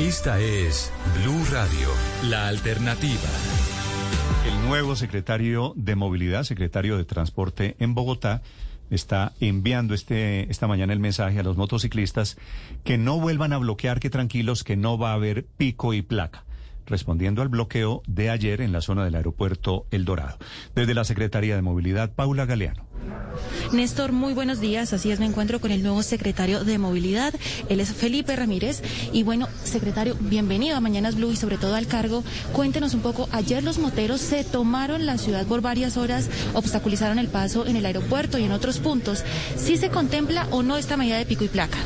Esta es Blue Radio, la alternativa. El nuevo secretario de Movilidad, secretario de Transporte en Bogotá, está enviando este, esta mañana el mensaje a los motociclistas que no vuelvan a bloquear, que tranquilos, que no va a haber pico y placa respondiendo al bloqueo de ayer en la zona del aeropuerto El Dorado. Desde la Secretaría de Movilidad, Paula Galeano. Néstor, muy buenos días. Así es, me encuentro con el nuevo secretario de Movilidad. Él es Felipe Ramírez. Y bueno, secretario, bienvenido a Mañanas Blue y sobre todo al cargo. Cuéntenos un poco. Ayer los moteros se tomaron la ciudad por varias horas, obstaculizaron el paso en el aeropuerto y en otros puntos. ¿Sí se contempla o no esta medida de pico y placa?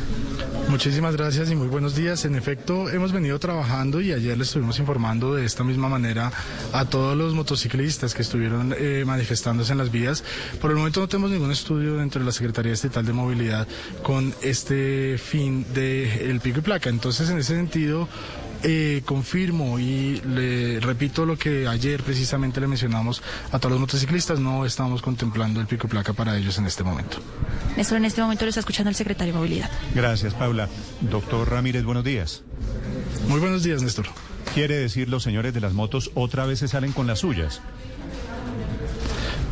Muchísimas gracias y muy buenos días. En efecto, hemos venido trabajando y ayer les estuvimos informando de esta misma manera a todos los motociclistas que estuvieron eh, manifestándose en las vías. Por el momento no tenemos ningún estudio dentro de la Secretaría Estatal de Movilidad con este fin del el pico y placa. Entonces, en ese sentido, eh, confirmo y le repito lo que ayer precisamente le mencionamos a todos los motociclistas, no estamos contemplando el pico y placa para ellos en este momento. Néstor, en este momento lo está escuchando el secretario de Movilidad. Gracias, Paula. Doctor Ramírez, buenos días. Muy buenos días, Néstor. Quiere decir, los señores de las motos otra vez se salen con las suyas.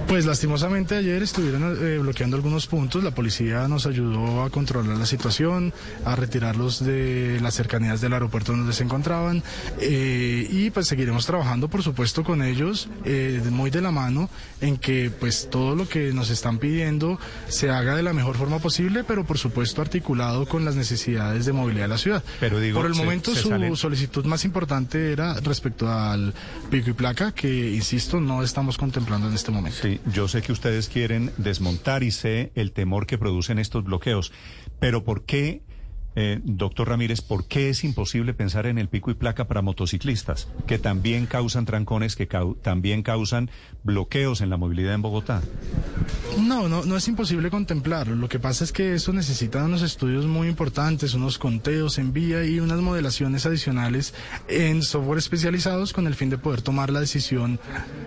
Pues lastimosamente ayer estuvieron eh, bloqueando algunos puntos, la policía nos ayudó a controlar la situación, a retirarlos de las cercanías del aeropuerto donde se encontraban eh, y pues seguiremos trabajando por supuesto con ellos eh, muy de la mano en que pues todo lo que nos están pidiendo se haga de la mejor forma posible, pero por supuesto articulado con las necesidades de movilidad de la ciudad. Pero digo, por el se- momento se su salen- solicitud más importante era respecto al pico y placa que insisto no estamos contemplando en este momento. Sí, yo sé que ustedes quieren desmontar y sé el temor que producen estos bloqueos, pero ¿por qué, eh, doctor Ramírez, por qué es imposible pensar en el pico y placa para motociclistas, que también causan trancones, que cau- también causan bloqueos en la movilidad en Bogotá? No, no, no es imposible contemplarlo. Lo que pasa es que eso necesita unos estudios muy importantes, unos conteos en vía y unas modelaciones adicionales en software especializados con el fin de poder tomar la decisión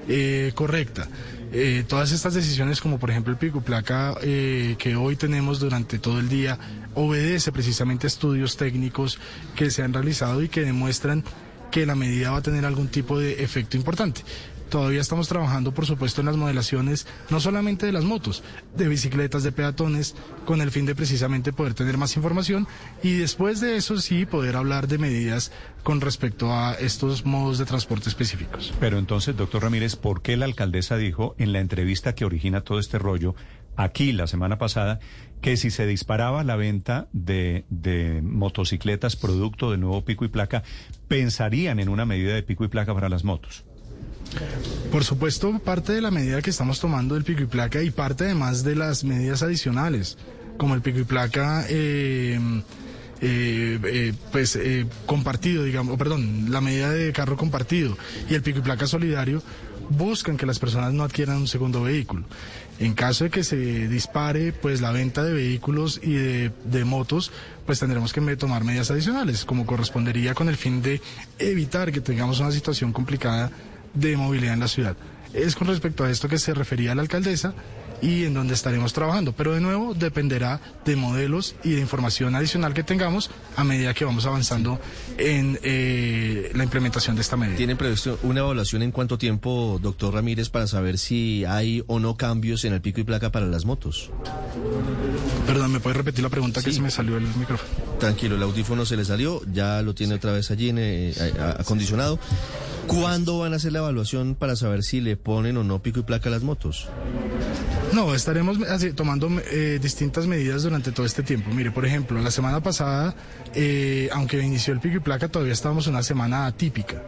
eh, correcta. Eh, todas estas decisiones, como por ejemplo el pico placa eh, que hoy tenemos durante todo el día, obedece precisamente a estudios técnicos que se han realizado y que demuestran que la medida va a tener algún tipo de efecto importante. Todavía estamos trabajando, por supuesto, en las modelaciones, no solamente de las motos, de bicicletas, de peatones, con el fin de precisamente poder tener más información y después de eso sí poder hablar de medidas con respecto a estos modos de transporte específicos. Pero entonces, doctor Ramírez, ¿por qué la alcaldesa dijo en la entrevista que origina todo este rollo, aquí la semana pasada, que si se disparaba la venta de, de motocicletas producto del nuevo pico y placa, pensarían en una medida de pico y placa para las motos? Por supuesto, parte de la medida que estamos tomando del pico y placa y parte además de las medidas adicionales, como el pico y placa, eh, eh, eh, pues eh, compartido, digamos, perdón, la medida de carro compartido y el pico y placa solidario buscan que las personas no adquieran un segundo vehículo. En caso de que se dispare pues la venta de vehículos y de, de motos, pues tendremos que tomar medidas adicionales, como correspondería con el fin de evitar que tengamos una situación complicada de movilidad en la ciudad. Es con respecto a esto que se refería la alcaldesa y en donde estaremos trabajando. Pero de nuevo dependerá de modelos y de información adicional que tengamos a medida que vamos avanzando en eh, la implementación de esta medida. ¿Tienen previsto una evaluación en cuánto tiempo, doctor Ramírez, para saber si hay o no cambios en el pico y placa para las motos? Perdón, ¿me puede repetir la pregunta que se me salió el micrófono? Tranquilo, el audífono se le salió, ya lo tiene otra vez allí en, eh, acondicionado. ¿Cuándo van a hacer la evaluación para saber si le ponen o no pico y placa a las motos? No, estaremos tomando eh, distintas medidas durante todo este tiempo. Mire, por ejemplo, la semana pasada, eh, aunque inició el pico y placa, todavía estábamos en una semana atípica.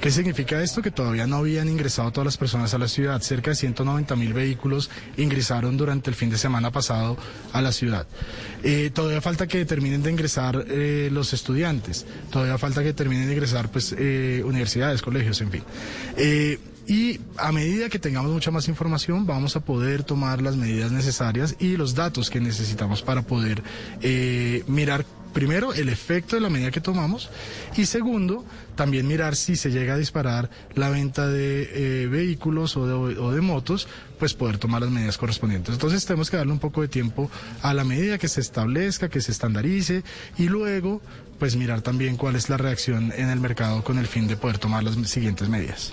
¿Qué significa esto? Que todavía no habían ingresado todas las personas a la ciudad. Cerca de 190 mil vehículos ingresaron durante el fin de semana pasado a la ciudad. Eh, todavía falta que terminen de ingresar eh, los estudiantes. Todavía falta que terminen de ingresar pues, universidades, colegios, en fin. Y a medida que tengamos mucha más información, vamos a poder tomar las medidas necesarias y los datos que necesitamos para poder eh, mirar primero, el efecto de la medida que tomamos y segundo, también mirar si se llega a disparar la venta de eh, vehículos o de, o de motos, pues poder tomar las medidas correspondientes. Entonces tenemos que darle un poco de tiempo a la medida que se establezca, que se estandarice y luego pues mirar también cuál es la reacción en el mercado con el fin de poder tomar las siguientes medidas.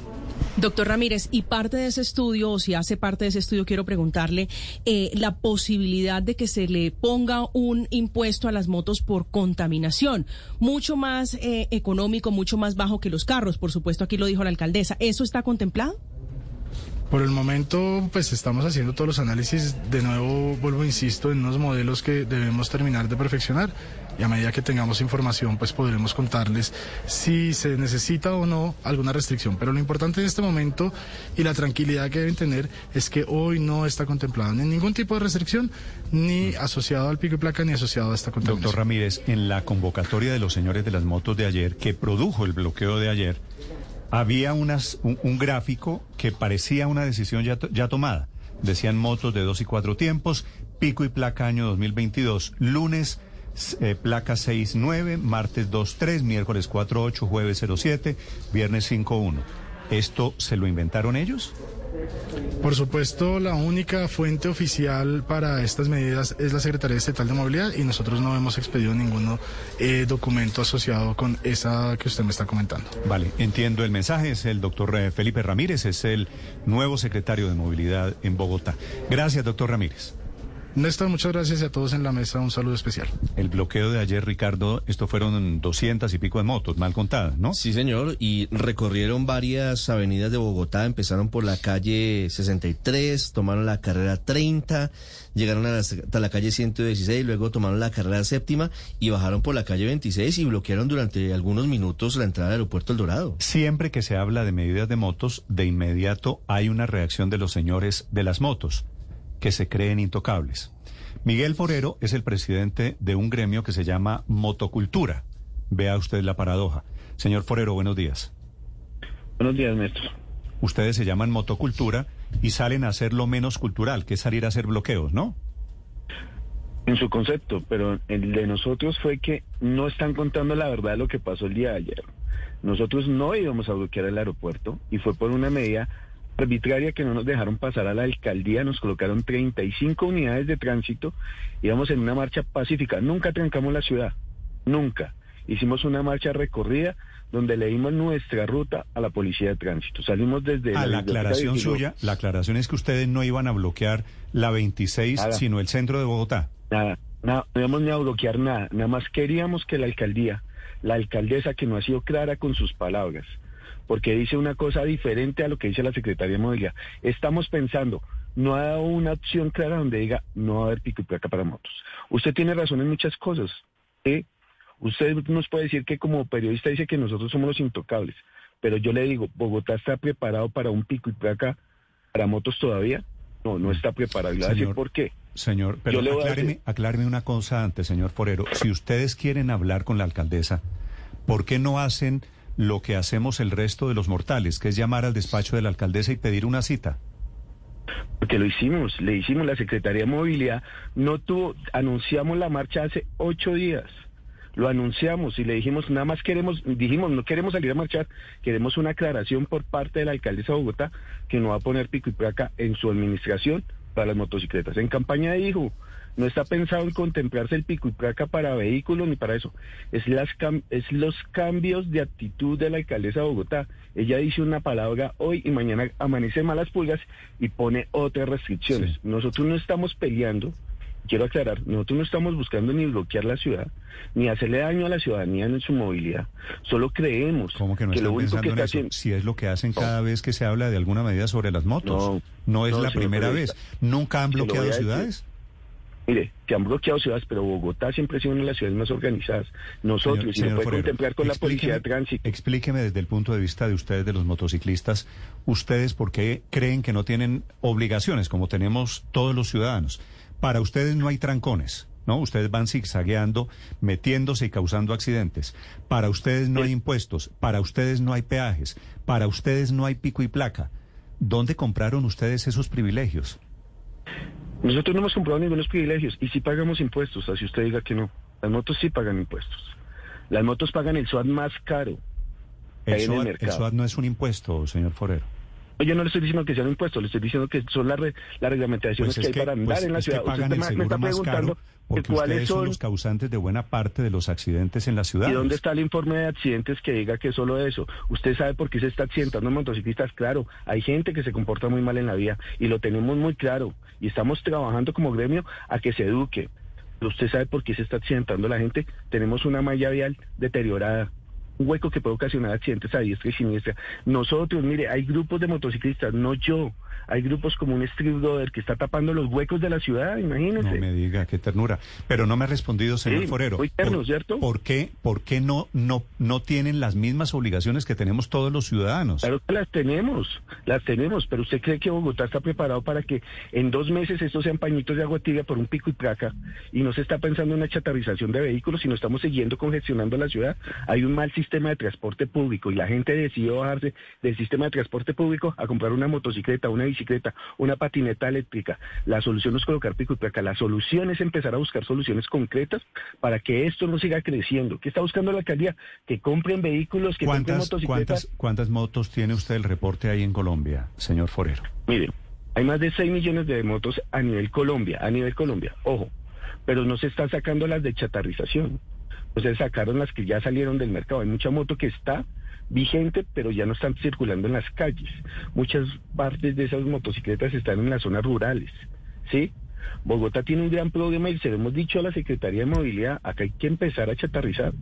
Doctor Ramírez, y parte de ese estudio, o si hace parte de ese estudio, quiero preguntarle eh, la posibilidad de que se le ponga un impuesto a las motos por contaminación, mucho más eh, económico, mucho más bajo que los carros, por supuesto, aquí lo dijo la alcaldesa. ¿Eso está contemplado? Por el momento, pues estamos haciendo todos los análisis. De nuevo, vuelvo, insisto, en unos modelos que debemos terminar de perfeccionar y a medida que tengamos información, pues podremos contarles si se necesita o no alguna restricción. Pero lo importante en este momento y la tranquilidad que deben tener es que hoy no está contemplado ni ningún tipo de restricción, ni asociado al pico y placa, ni asociado a esta contaminación. Doctor Ramírez, en la convocatoria de los señores de las motos de ayer, que produjo el bloqueo de ayer, había unas, un, gráfico que parecía una decisión ya, ya tomada. Decían motos de dos y cuatro tiempos, pico y placa año 2022, lunes eh, placa 6-9, martes 2-3, miércoles 4-8, jueves 0-7, viernes 5-1. ¿Esto se lo inventaron ellos? Por supuesto, la única fuente oficial para estas medidas es la Secretaría Estatal de Movilidad y nosotros no hemos expedido ningún eh, documento asociado con esa que usted me está comentando. Vale, entiendo el mensaje. Es el doctor eh, Felipe Ramírez, es el nuevo secretario de Movilidad en Bogotá. Gracias, doctor Ramírez. Néstor, muchas gracias a todos en la mesa. Un saludo especial. El bloqueo de ayer, Ricardo, esto fueron doscientas y pico de motos, mal contadas, ¿no? Sí, señor, y recorrieron varias avenidas de Bogotá. Empezaron por la calle 63, tomaron la carrera 30, llegaron hasta la calle 116, luego tomaron la carrera séptima y bajaron por la calle 26 y bloquearon durante algunos minutos la entrada al aeropuerto El Dorado. Siempre que se habla de medidas de motos, de inmediato hay una reacción de los señores de las motos que se creen intocables. Miguel Forero es el presidente de un gremio que se llama Motocultura. Vea usted la paradoja. Señor Forero, buenos días. Buenos días, maestro. Ustedes se llaman Motocultura y salen a hacer lo menos cultural, que es salir a hacer bloqueos, ¿no? En su concepto, pero el de nosotros fue que no están contando la verdad de lo que pasó el día de ayer. Nosotros no íbamos a bloquear el aeropuerto y fue por una medida arbitraria que no nos dejaron pasar a la alcaldía, nos colocaron 35 unidades de tránsito, íbamos en una marcha pacífica, nunca trancamos la ciudad, nunca. Hicimos una marcha recorrida donde le dimos nuestra ruta a la policía de tránsito. Salimos desde... A la, aclaración suya, la aclaración es que ustedes no iban a bloquear la 26, sino el centro de Bogotá. Nada, nada, no íbamos ni a bloquear nada, nada más queríamos que la alcaldía, la alcaldesa que no ha sido clara con sus palabras, porque dice una cosa diferente a lo que dice la Secretaría de Movilidad. Estamos pensando, no ha dado una opción clara donde diga no va a haber pico y placa para motos. Usted tiene razón en muchas cosas. Usted nos puede decir que como periodista dice que nosotros somos los intocables, pero yo le digo, ¿Bogotá está preparado para un pico y placa para motos todavía? No, no está preparado. Le voy a decir por qué. Señor, pero acláreme, acláreme una cosa antes, señor Forero. Si ustedes quieren hablar con la alcaldesa, ¿por qué no hacen lo que hacemos el resto de los mortales, que es llamar al despacho de la alcaldesa y pedir una cita. Porque lo hicimos, le hicimos, la Secretaría de Movilidad no tuvo, anunciamos la marcha hace ocho días, lo anunciamos y le dijimos, nada más queremos, dijimos, no queremos salir a marchar, queremos una aclaración por parte de la alcaldesa de Bogotá que no va a poner pico y placa en su administración para las motocicletas. En campaña dijo, no está pensado en contemplarse el pico y placa para vehículos ni para eso. Es, las es los cambios de actitud de la alcaldesa de Bogotá. Ella dice una palabra hoy y mañana amanece malas pulgas y pone otras restricciones. Nosotros no estamos peleando, quiero aclarar, nosotros no estamos buscando ni bloquear la ciudad, ni hacerle daño a la ciudadanía en su movilidad. Solo creemos ¿Cómo que, no lo único que está haciendo... Si es lo que hacen cada vez que se habla de alguna medida sobre las motos. No, es la primera vez. ¿Nunca han bloqueado ciudades? Mire, que han bloqueado ciudades, pero Bogotá siempre ha sido una de las ciudades más organizadas. Nosotros, y se puede contemplar con la policía de tránsito. Explíqueme desde el punto de vista de ustedes, de los motociclistas, ustedes por qué creen que no tienen obligaciones como tenemos todos los ciudadanos. Para ustedes no hay trancones. ¿no? Ustedes van zigzagueando, metiéndose y causando accidentes. Para ustedes no hay impuestos, para ustedes no hay peajes, para ustedes no hay pico y placa. ¿Dónde compraron ustedes esos privilegios? Nosotros no hemos comprado ningunos privilegios y si pagamos impuestos, así usted diga que no. Las motos sí pagan impuestos. Las motos pagan el SOAT más caro. El el. SOAT no es un impuesto, señor Forero. Yo no le estoy diciendo que sea un impuesto, le estoy diciendo que son las, re- las reglamentaciones Pues que hay para andar pues en la ciudad. Usted pagan el me- está más preguntando caro cuáles son son los causantes de buena parte de los accidentes en la ciudad. ¿Y dónde está el informe de accidentes que diga que es solo eso? ¿Usted sabe por qué se está accidentando en motociclistas? Claro, hay gente que se comporta muy mal en la vía y lo tenemos muy claro. Y estamos trabajando como gremio a que se eduque. Pero usted sabe por qué se está accidentando la gente. Tenemos una malla vial deteriorada. Un hueco que puede ocasionar accidentes a diestra y siniestra. Nosotros, mire, hay grupos de motociclistas, no yo. Hay grupos como un Street Brother que está tapando los huecos de la ciudad, imagínese. No me diga, qué ternura. Pero no me ha respondido, señor Sí, Forero. muy tierno, ¿Por- ¿cierto? ¿Por qué, por qué no, no, no tienen las mismas obligaciones que tenemos todos los ciudadanos? Claro que las tenemos, las tenemos, pero usted cree que Bogotá está preparado para que en dos meses estos sean pañitos de agua tibia por un pico y placa y no se está pensando en una chatarrización de vehículos, sino estamos siguiendo congestionando la ciudad. Hay un mal sistema de transporte público y la gente decidió bajarse del sistema de transporte público a comprar una motocicleta, una bicicleta, una patineta eléctrica. La solución no es colocar pico y placa, la solución es empezar a buscar soluciones concretas para que esto no siga creciendo. ¿Qué está buscando la alcaldía? Que compren vehículos, que compren ¿Cuántas, motocicletas. cuántas, ¿Cuántas motos tiene usted el reporte ahí en Colombia, señor Forero? Mire, hay más de 6 millones de motos a nivel Colombia, a nivel Colombia, ojo, pero no se están sacando las de chatarrización. O sea, sacaron las que ya salieron del mercado. Hay mucha moto que está vigente, pero ya no están circulando en las calles. Muchas partes de esas motocicletas están en las zonas rurales, ¿sí? Bogotá tiene un gran problema y se lo hemos dicho a la Secretaría de Movilidad, acá hay que empezar a chatarrizar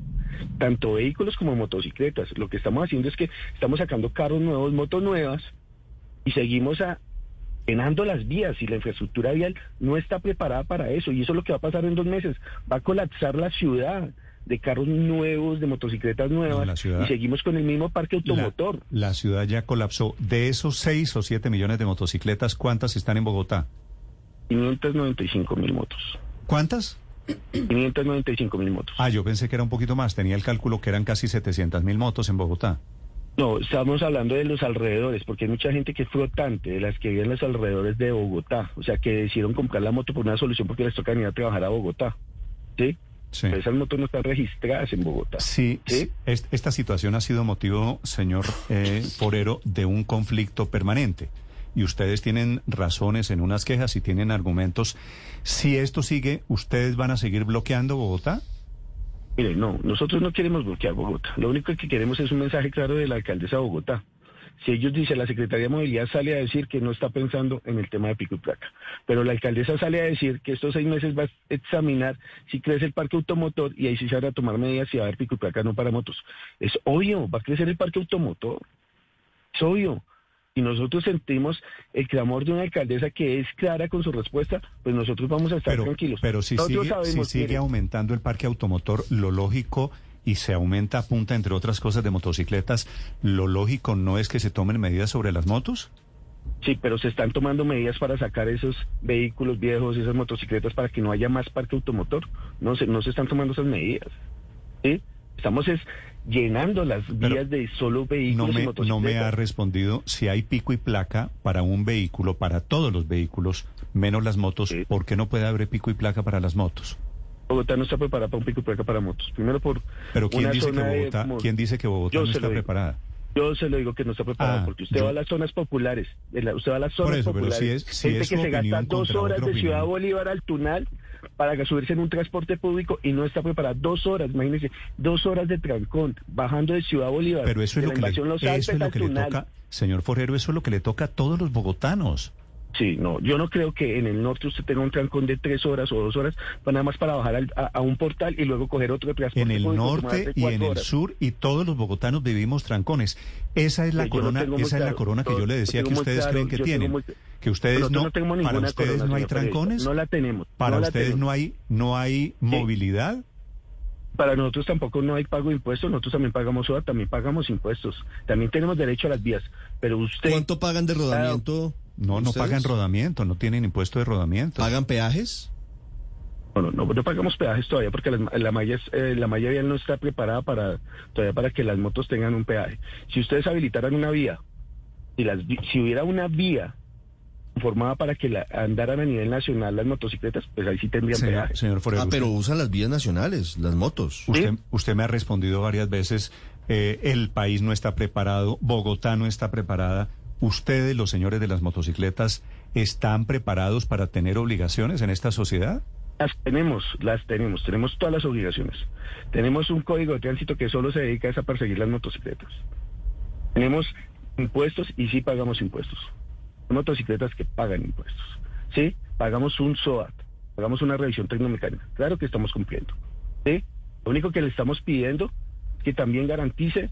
tanto vehículos como motocicletas. Lo que estamos haciendo es que estamos sacando carros nuevos, motos nuevas, y seguimos a, llenando las vías y la infraestructura vial no está preparada para eso. Y eso es lo que va a pasar en dos meses. Va a colapsar la ciudad de carros nuevos, de motocicletas nuevas, ciudad- y seguimos con el mismo parque automotor. La, la ciudad ya colapsó. De esos 6 o 7 millones de motocicletas, ¿cuántas están en Bogotá? 595 mil motos. ¿Cuántas? 595 mil motos. Ah, yo pensé que era un poquito más. Tenía el cálculo que eran casi 700 mil motos en Bogotá. No, estamos hablando de los alrededores, porque hay mucha gente que es flotante, de las que viven en los alrededores de Bogotá, o sea, que decidieron comprar la moto por una solución porque les toca venir a trabajar a Bogotá, ¿sí? Sí. Pero esas motos no están registradas en Bogotá. Sí, ¿Sí? sí, est- esta situación ha sido motivo, señor eh, Forero, de un conflicto permanente. Y ustedes tienen razones en unas quejas y tienen argumentos. Si esto sigue, ¿ustedes van a seguir bloqueando Bogotá? Mire, no, nosotros no queremos bloquear Bogotá. Lo único que queremos es un mensaje claro de la alcaldesa de Bogotá. Si ellos dicen, la Secretaría de Movilidad sale a decir que no está pensando en el tema de pico y placa, pero la alcaldesa sale a decir que estos seis meses va a examinar si crece el parque automotor y ahí sí se van a tomar medidas y va a haber pico y placa no para motos. Es obvio, va a crecer el parque automotor. Es obvio. Y nosotros sentimos el clamor de una alcaldesa que es clara con su respuesta, pues nosotros vamos a estar Pero, tranquilos. pero si Nosotros sigue, si sigue aumentando el parque automotor, lo lógico, y se aumenta a punta, entre otras cosas, de motocicletas, ¿lo lógico no es que se tomen medidas sobre las motos? Sí, pero se están tomando medidas para sacar esos vehículos viejos, esas motocicletas, para que no haya más parque automotor. No se, no se están tomando esas medidas. ¿sí? Estamos es llenando las Pero vías de solo No vehículos y me, no me ha respondido si hay pico y placa para un vehículo, para todos los vehículos, menos las motos. Sí. ¿Por qué no puede haber pico y placa para las motos? Bogotá no está preparada para un pico y placa para motos. Primero por Pero ¿quién una dice que zona de Bogotá, ¿quién dice que Bogotá Yo no está preparada? Yo se lo digo que no está preparado, Ah, porque usted yo- va a las zonas populares, usted va a las Por zonas eso, pero populares, si es- si gente es que se gasta dos horas de Ciudad. Bolívar al Tunal para subirse en un transporte público y no está preparada. Dos horas, imagínense, dos horas de trancón, bajando de Ciudad Bolívar, Pero eso es lo que, le, eso es lo que toca, señor Forero, eso es lo que le toca a todos los bogotanos. Sí, no, yo no creo que en el norte usted tenga un trancón de tres horas o dos horas, para nada más para bajar al- a, a un portal y luego coger otro transporte En el norte y en el horas. sur y todos los bogotanos vivimos trancones. Esa es la Pues corona, esa es la corona que Yo- yo le decía que ustedes claro, creen que tienen. muy- Que ustedes no, no tenemos para ustedes corona, no hay trancones. No la tenemos. Para no ustedes tenemos. no hay no hay movilidad. Para nosotros tampoco no hay pago de impuestos, nosotros también pagamos SOA, también pagamos impuestos, también tenemos derecho a las vías, pero usted... ¿Cuánto pagan de rodamiento? No, no pagan rodamiento, no tienen impuesto de rodamiento. ¿Pagan peajes? No, no, no, no pagamos peajes todavía porque las- la, malla, es- eh, la malla vial no está preparada para todavía para que las motos tengan un peaje. Si ustedes habilitaran una vía, si, las, si hubiera una vía formada para que la, andaran a nivel nacional las motocicletas, pues ahí sí tendrían Señor, peaje. señor Forero, Ah, pero usan las vías nacionales, las motos. Usted, usted me ha respondido varias veces, eh, el país no está preparado, Bogotá no está preparada. ¿Ustedes, los señores de las motocicletas, están preparados para tener obligaciones en esta sociedad? Las tenemos, las tenemos, tenemos todas las obligaciones. Tenemos un código de tránsito que solo se dedica a perseguir las motocicletas. Tenemos impuestos y sí pagamos impuestos. Motocicletas que pagan impuestos. Sí, pagamos un SOAT, pagamos una revisión tecnomecánica. Claro que estamos cumpliendo. Sí, lo único que le estamos pidiendo es que también garantice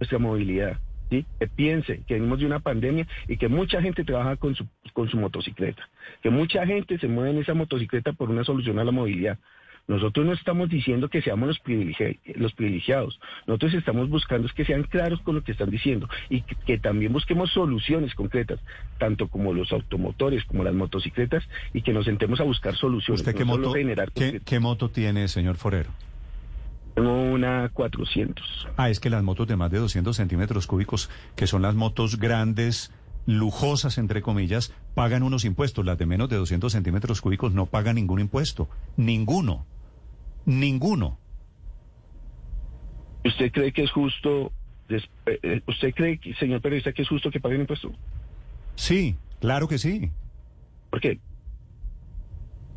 nuestra movilidad. ¿Sí? Que piense que venimos de una pandemia y que mucha gente trabaja con su, con su motocicleta, que mucha gente se mueve en esa motocicleta por una solución a la movilidad. Nosotros no estamos diciendo que seamos los, privilegi- los privilegiados. Nosotros estamos buscando que sean claros con lo que están diciendo y que, que también busquemos soluciones concretas, tanto como los automotores como las motocicletas, y que nos sentemos a buscar soluciones. ¿Usted qué no moto, generar qué, qué moto tiene, señor Forero? Tengo una 400. Ah, es que las motos de más de 200 centímetros cúbicos, que son las motos grandes, lujosas, entre comillas, pagan unos impuestos. Las de menos de 200 centímetros cúbicos no pagan ningún impuesto. Ninguno. Ninguno. ¿Usted cree que es justo, eh, eh, usted cree, señor periodista, que es justo que paguen impuestos? Sí, claro que sí. ¿Por qué?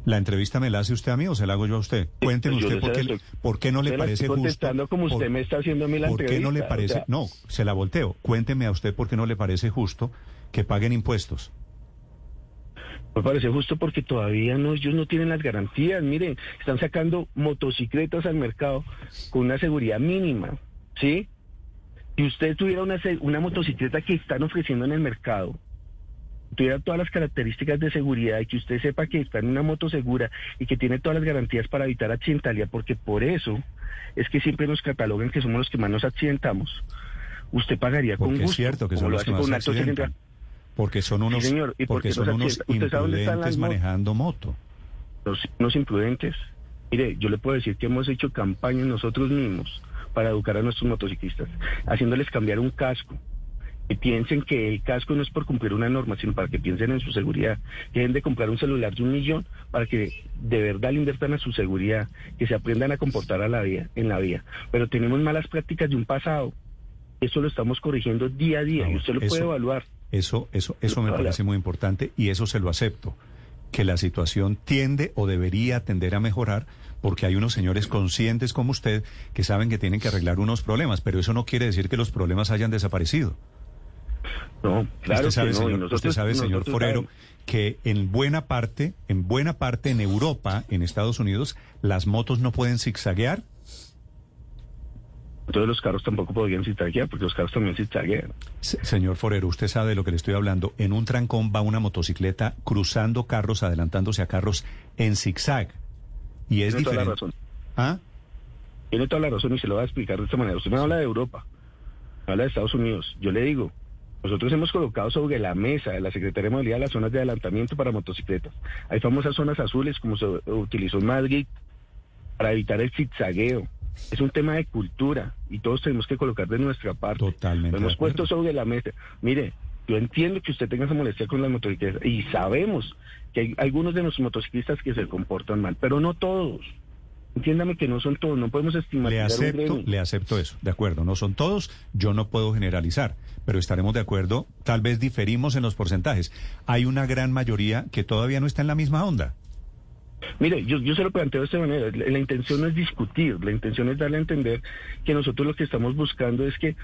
¿La entrevista me la hace usted a mí o se la hago yo a usted? Cuénteme pues usted por qué, por no le parece justo. contestando como usted por- me está haciendo a mí la ¿Por qué no le o parece? sea- no, se la volteo. Cuénteme a usted por qué no le parece justo que paguen impuestos. Me parece justo porque todavía no, ellos no tienen las garantías. Miren, están sacando motocicletas al mercado con una seguridad mínima, ¿sí? Si usted tuviera una, una motocicleta que están ofreciendo en el mercado, tuviera todas las características de seguridad y que usted sepa que está en una moto segura y que tiene todas las garantías para evitar accidentalidad, porque por eso es que siempre nos catalogan que somos los que más nos accidentamos. Usted pagaría con Porque es gusto, cierto que son lo los que hace más con accidentan. Porque son unos, señor, ¿y por porque son nos unos imprudentes manejando moto. los, los imprudentes. Mire, yo le puedo decir que hemos hecho campañas nosotros mismos para educar a nuestros motociclistas, haciéndoles cambiar un casco. Que piensen que el casco no es por cumplir una norma, sino para que piensen en su seguridad. Que deben de comprar un celular de un millón para que de verdad le inviertan a su seguridad, que se aprendan a comportar a la vía, en la vía. Pero tenemos malas prácticas de un pasado. Eso lo estamos corrigiendo día a día No, y usted lo eso- puede evaluar. Eso, eso, eso me parece muy importante y eso se lo acepto. Que la situación tiende o debería tender a mejorar porque hay unos señores conscientes como usted que saben que tienen que arreglar unos problemas, pero eso no quiere decir que los problemas hayan desaparecido. No, claro usted sabe, que no. señor, nosotros- usted sabe, señor Forero, sabemos. que en buena parte, en buena parte en Europa, en Estados Unidos, las motos no pueden zigzaguear. Entonces los carros tampoco podrían zigzaguear, porque los carros también zigzaguean. Se- Señor Forero, usted sabe de lo que le estoy hablando. En un trancón va una motocicleta cruzando carros, adelantándose a carros en zigzag. Y es Tiene toda la diferente. razón. ¿Ah? Tiene toda la razón y se lo voy a explicar de esta manera. Usted me habla de Europa, me habla de Estados Unidos. Yo le digo, nosotros hemos colocado sobre la mesa de la Secretaría de Movilidad las zonas de adelantamiento para motocicletas. Hay famosas zonas azules como se utilizó en Madrid para evitar el zigzagueo. Es un tema de cultura y todos tenemos que colocar de nuestra parte. Totalmente Lo hemos puesto sobre la mesa. Mire, yo entiendo que usted tenga esa molestia con las motocicletas y sabemos que hay algunos de nuestros motociclistas que se comportan mal, pero no todos. Entiéndame que no son todos, no podemos Le estigmatizar un acepto, le acepto eso, de acuerdo. No son todos, yo no puedo generalizar, pero estaremos de acuerdo. Tal vez diferimos en los porcentajes. Hay una gran mayoría que todavía no está en la misma onda. Mire, yo, yo se lo planteo de esta manera. La, la intención no es discutir, la intención es darle a entender que nosotros lo que estamos buscando es que,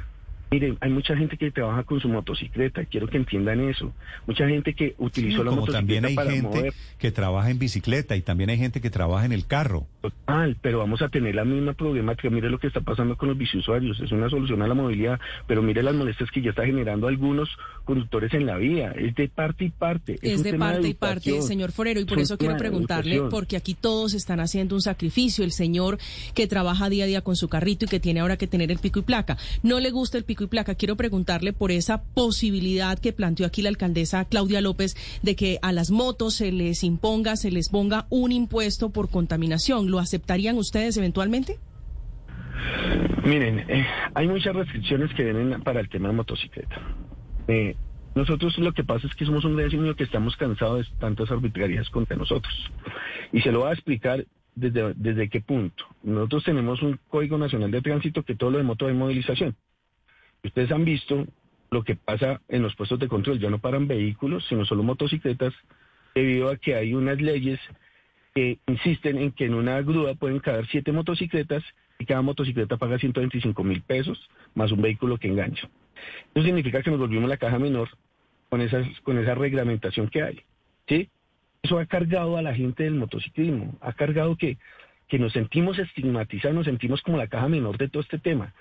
miren, hay mucha gente que trabaja con su motocicleta, quiero que entiendan eso. Mucha gente que utilizó la Como motocicleta también hay para gente mover. que trabaja en bicicleta y también hay gente que trabaja en el carro. Total, pero vamos a tener la misma problemática. Mire lo que está pasando con los biciusuarios. Es una solución a la movilidad, pero mire las molestias que ya está generando algunos conductores en la vía. Es de parte y parte. Es un de tema parte y parte, señor Forero, y por Es eso quiero preguntarle, educación. porque aquí todos están haciendo un sacrificio, el señor que trabaja día a día con su carrito y que tiene ahora que tener el pico y placa. No le gusta el pico y placa, quiero preguntarle por esa posibilidad que planteó aquí la alcaldesa Claudia López de que a las motos se les imponga, se les ponga un impuesto por contaminación. ¿Lo aceptarían ustedes eventualmente? Miren, eh, hay muchas restricciones que vienen para el tema de motocicleta. Eh, Nosotros lo que pasa es que somos un gremio que estamos cansados de tantas arbitrariedades contra nosotros. Y se lo voy a explicar desde, desde qué punto. Nosotros tenemos un Código Nacional de Tránsito que todo lo de moto de movilización. Ustedes han visto lo que pasa en los puestos de control. Ya no paran vehículos, sino solo motocicletas, debido a que hay unas leyes que insisten en que en una grúa pueden caber siete motocicletas y cada motocicleta paga 125 mil pesos más un vehículo que engancha. Eso significa que nos volvimos la caja menor con, esas, con esa reglamentación que hay. ¿sí? Eso ha cargado a la gente del motociclismo, ha cargado que, que nos sentimos estigmatizados, nos sentimos como la caja menor de todo este tema.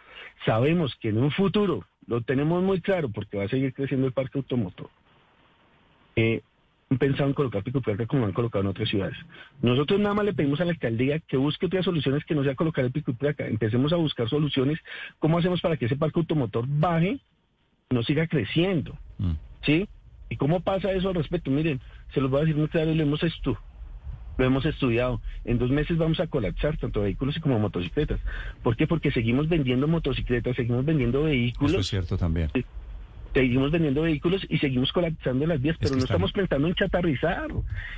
Sabemos que en un futuro, lo tenemos muy claro porque va a seguir creciendo el parque automotor, eh, han pensado en colocar pico placa como han colocado en otras ciudades. Nosotros nada más le pedimos a la alcaldía que busque otras soluciones que no sea colocar el pico y placa. Empecemos a buscar soluciones. ¿Cómo hacemos para que ese parque automotor baje y no siga creciendo? Mm. ¿Sí? ¿Y cómo pasa eso al respecto? Miren, se los voy a decir muy claro, lo hemos, estu lo hemos estudiado. En dos meses vamos a colapsar tanto vehículos como motocicletas. ¿Por qué? Porque seguimos vendiendo motocicletas, seguimos vendiendo vehículos. Eso es cierto también. Seguimos vendiendo vehículos y seguimos colapsando las vías, pero no estamos pensando en chatarrizar.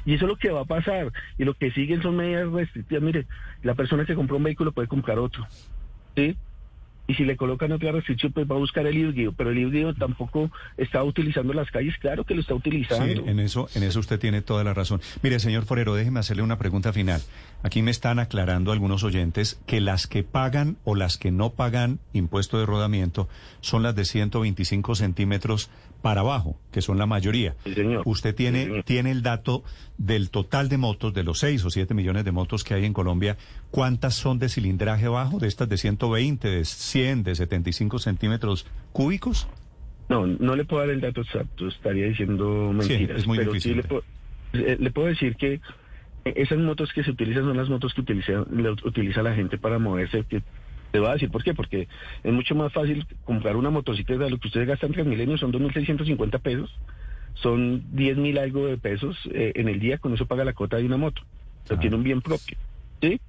Y eso es lo que va a pasar. Y lo que siguen son medidas restrictivas. Mire, la persona que compró un vehículo puede comprar otro. ¿Sí? Y si le colocan otra restricción, pues va a buscar el híbrido, pero el híbrido tampoco está utilizando las calles, claro que lo está utilizando. Sí, en eso, en eso usted tiene toda la razón. Mire, señor Forero, déjeme hacerle una pregunta final. Aquí me están aclarando algunos oyentes que las que pagan o las que no pagan impuesto de rodamiento son las de 125 centímetros para abajo, que son la mayoría. Sí, señor. Usted tiene, Sí, señor. tiene el dato del total de motos, de los 6 o 7 millones de motos que hay en Colombia, ¿cuántas son de cilindraje bajo? ¿De estas de 120, de 100, de 75 centímetros cúbicos? No, no le puedo dar el dato exacto, estaría diciendo mentiras. es muy pero difícil. sí le puedo, eh, le puedo decir que esas motos que se utilizan son las motos que utiliza, utiliza la gente para moverse. Que, te voy a decir por qué, porque es mucho más fácil comprar una motocicleta de lo que ustedes gastan en Transmilenio, son 2.650 pesos, son 10.000 algo de pesos eh, en el día, con eso paga la cuota de una moto. Pero Ah. tiene un bien propio. ¿Sí?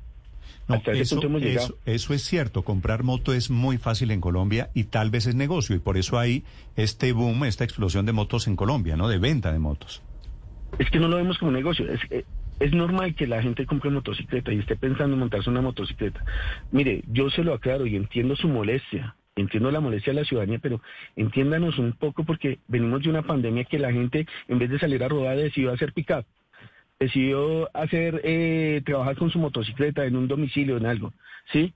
No, Hasta ese eso, punto hemos llegado. eso, eso es cierto. Comprar moto es muy fácil en Colombia y tal vez es negocio. Y por eso hay este boom, esta explosión de motos en Colombia, ¿no? De venta de motos. Es que no lo vemos como negocio. Es, eh, es normal que la gente compre motocicleta y esté pensando en montarse una motocicleta. Mire, yo se lo aclaro y entiendo su molestia. Entiendo la molestia de la ciudadanía, pero entiéndanos un poco porque venimos de una pandemia que la gente, en vez de salir a rodar, decidió hacer pick-up. Decidió hacer, eh, trabajar con su motocicleta en un domicilio, en algo. ¿Sí?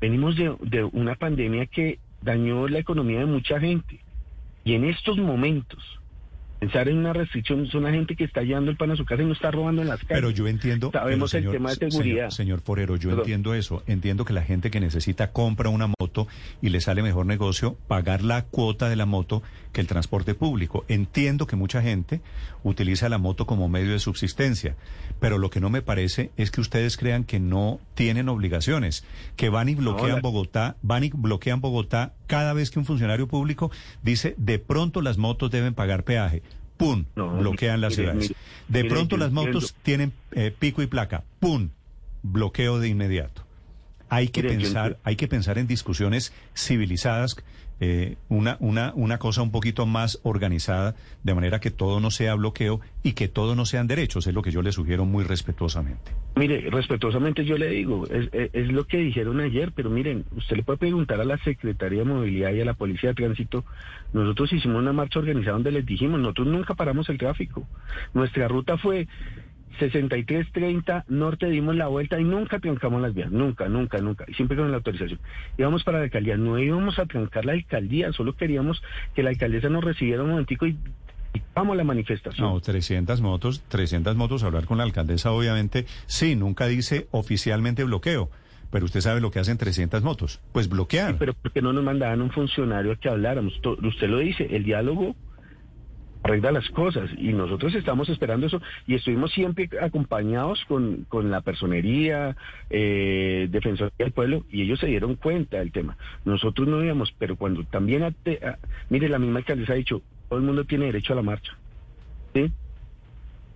Venimos de, de una pandemia que dañó la economía de mucha gente. Y en estos momentos, pensar en una restricción es una gente que está llevando el pan a su casa y no está robando en las calles. Pero yo entiendo. Sabemos pero, el tema de señor- seguridad. Señor, Forero, yo Perdón. entiendo eso. Entiendo que la gente que necesita compra una moto y le sale mejor negocio pagar la cuota de la moto que el transporte público. Entiendo que mucha gente utiliza la moto como medio de subsistencia. Pero lo que no me parece es que ustedes crean que no tienen obligaciones, que van y bloquean Bogotá, van y bloquean Bogotá cada vez que un funcionario público dice de pronto las motos deben pagar peaje. ¡Pum! No, bloquean las mire, ciudades. mire, de mire, pronto las motos tienen eh, pico y placa. ¡Pum! Bloqueo de inmediato. Hay que Mire, pensar, hay que pensar en discusiones civilizadas, eh, una, una, una cosa un poquito más organizada, de manera que todo no sea bloqueo y que todo no sean derechos, es lo que yo le sugiero muy respetuosamente. Mire, respetuosamente yo le digo, es, es- es lo que dijeron ayer, pero miren, usted le puede preguntar a la Secretaría de Movilidad y a la Policía de Tránsito. Nosotros hicimos una marcha organizada donde les dijimos, nosotros nunca paramos el tráfico. Nuestra ruta fue 6330 norte, dimos la vuelta y nunca trancamos las vías, nunca, nunca, nunca, y siempre con la autorización. Íbamos para la alcaldía, no íbamos a trancar la alcaldía, solo queríamos que la alcaldesa nos recibiera un momentico y, vamos a la manifestación. No, 300 motos, 300 motos, hablar con la alcaldesa, obviamente, sí, nunca dice oficialmente bloqueo, pero usted sabe lo que hacen 300 motos, pues bloquear. Sí, pero ¿por qué no nos mandaban un funcionario a que habláramos? Usted lo dice, el diálogo arregla las cosas y nosotros estamos esperando eso y estuvimos siempre acompañados con, con la personería, eh, Defensoría del Pueblo y ellos se dieron cuenta del tema. Nosotros no íbamos, pero cuando también, a- mire, la misma alcaldesa ha dicho, todo el mundo tiene derecho a la marcha. ¿Sí?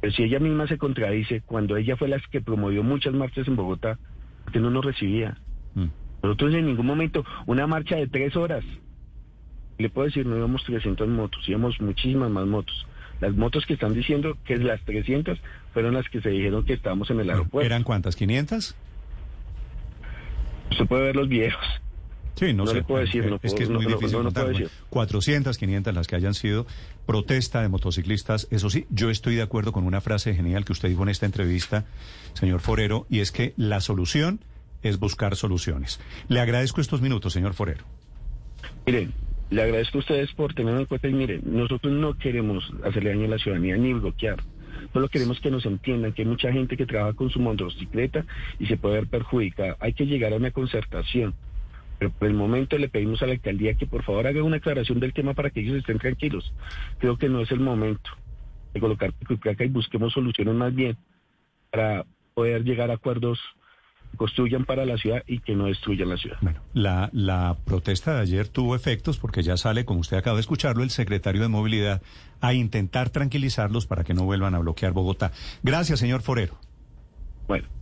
Pero si ella misma se contradice, cuando ella fue la que promovió muchas marchas en Bogotá, ¿por qué no nos recibía? Mm. Nosotros en ningún momento, una marcha de tres horas, Le puedo decir, no íbamos 300 motos, íbamos muchísimas más motos. Las motos que están diciendo que las 300 fueron las que se dijeron que estábamos en el aeropuerto. ¿Eran cuántas? ¿500? Usted puede ver los viejos. Sí, no, No sé. le puedo decir, no es puedo- que es no- muy no- difícil no contar. puedo Bueno, decir. 400, 500 las que hayan sido protesta de motociclistas. Eso sí, yo estoy de acuerdo con una frase genial que usted dijo en esta entrevista, señor Forero, y es que la solución es buscar soluciones. Le agradezco estos minutos, señor Forero. Miren, le agradezco a ustedes por tenerme en cuenta y miren, nosotros no queremos hacerle daño a la ciudadanía ni bloquear. Solo queremos que nos entiendan que hay mucha gente que trabaja con su motocicleta y se puede ver perjudicada. Hay que llegar a una concertación. Pero por el momento le pedimos a la alcaldía que por favor haga una aclaración del tema para que ellos estén tranquilos. Creo que no es el momento de colocar pico y placa y busquemos soluciones más bien para poder llegar a acuerdos construyan para la ciudad y que no destruyan la ciudad. Bueno, la, la protesta de ayer tuvo efectos porque ya sale, como usted acaba de escucharlo, el secretario de Movilidad a intentar tranquilizarlos para que no vuelvan a bloquear Bogotá. Gracias, señor Forero. Bueno.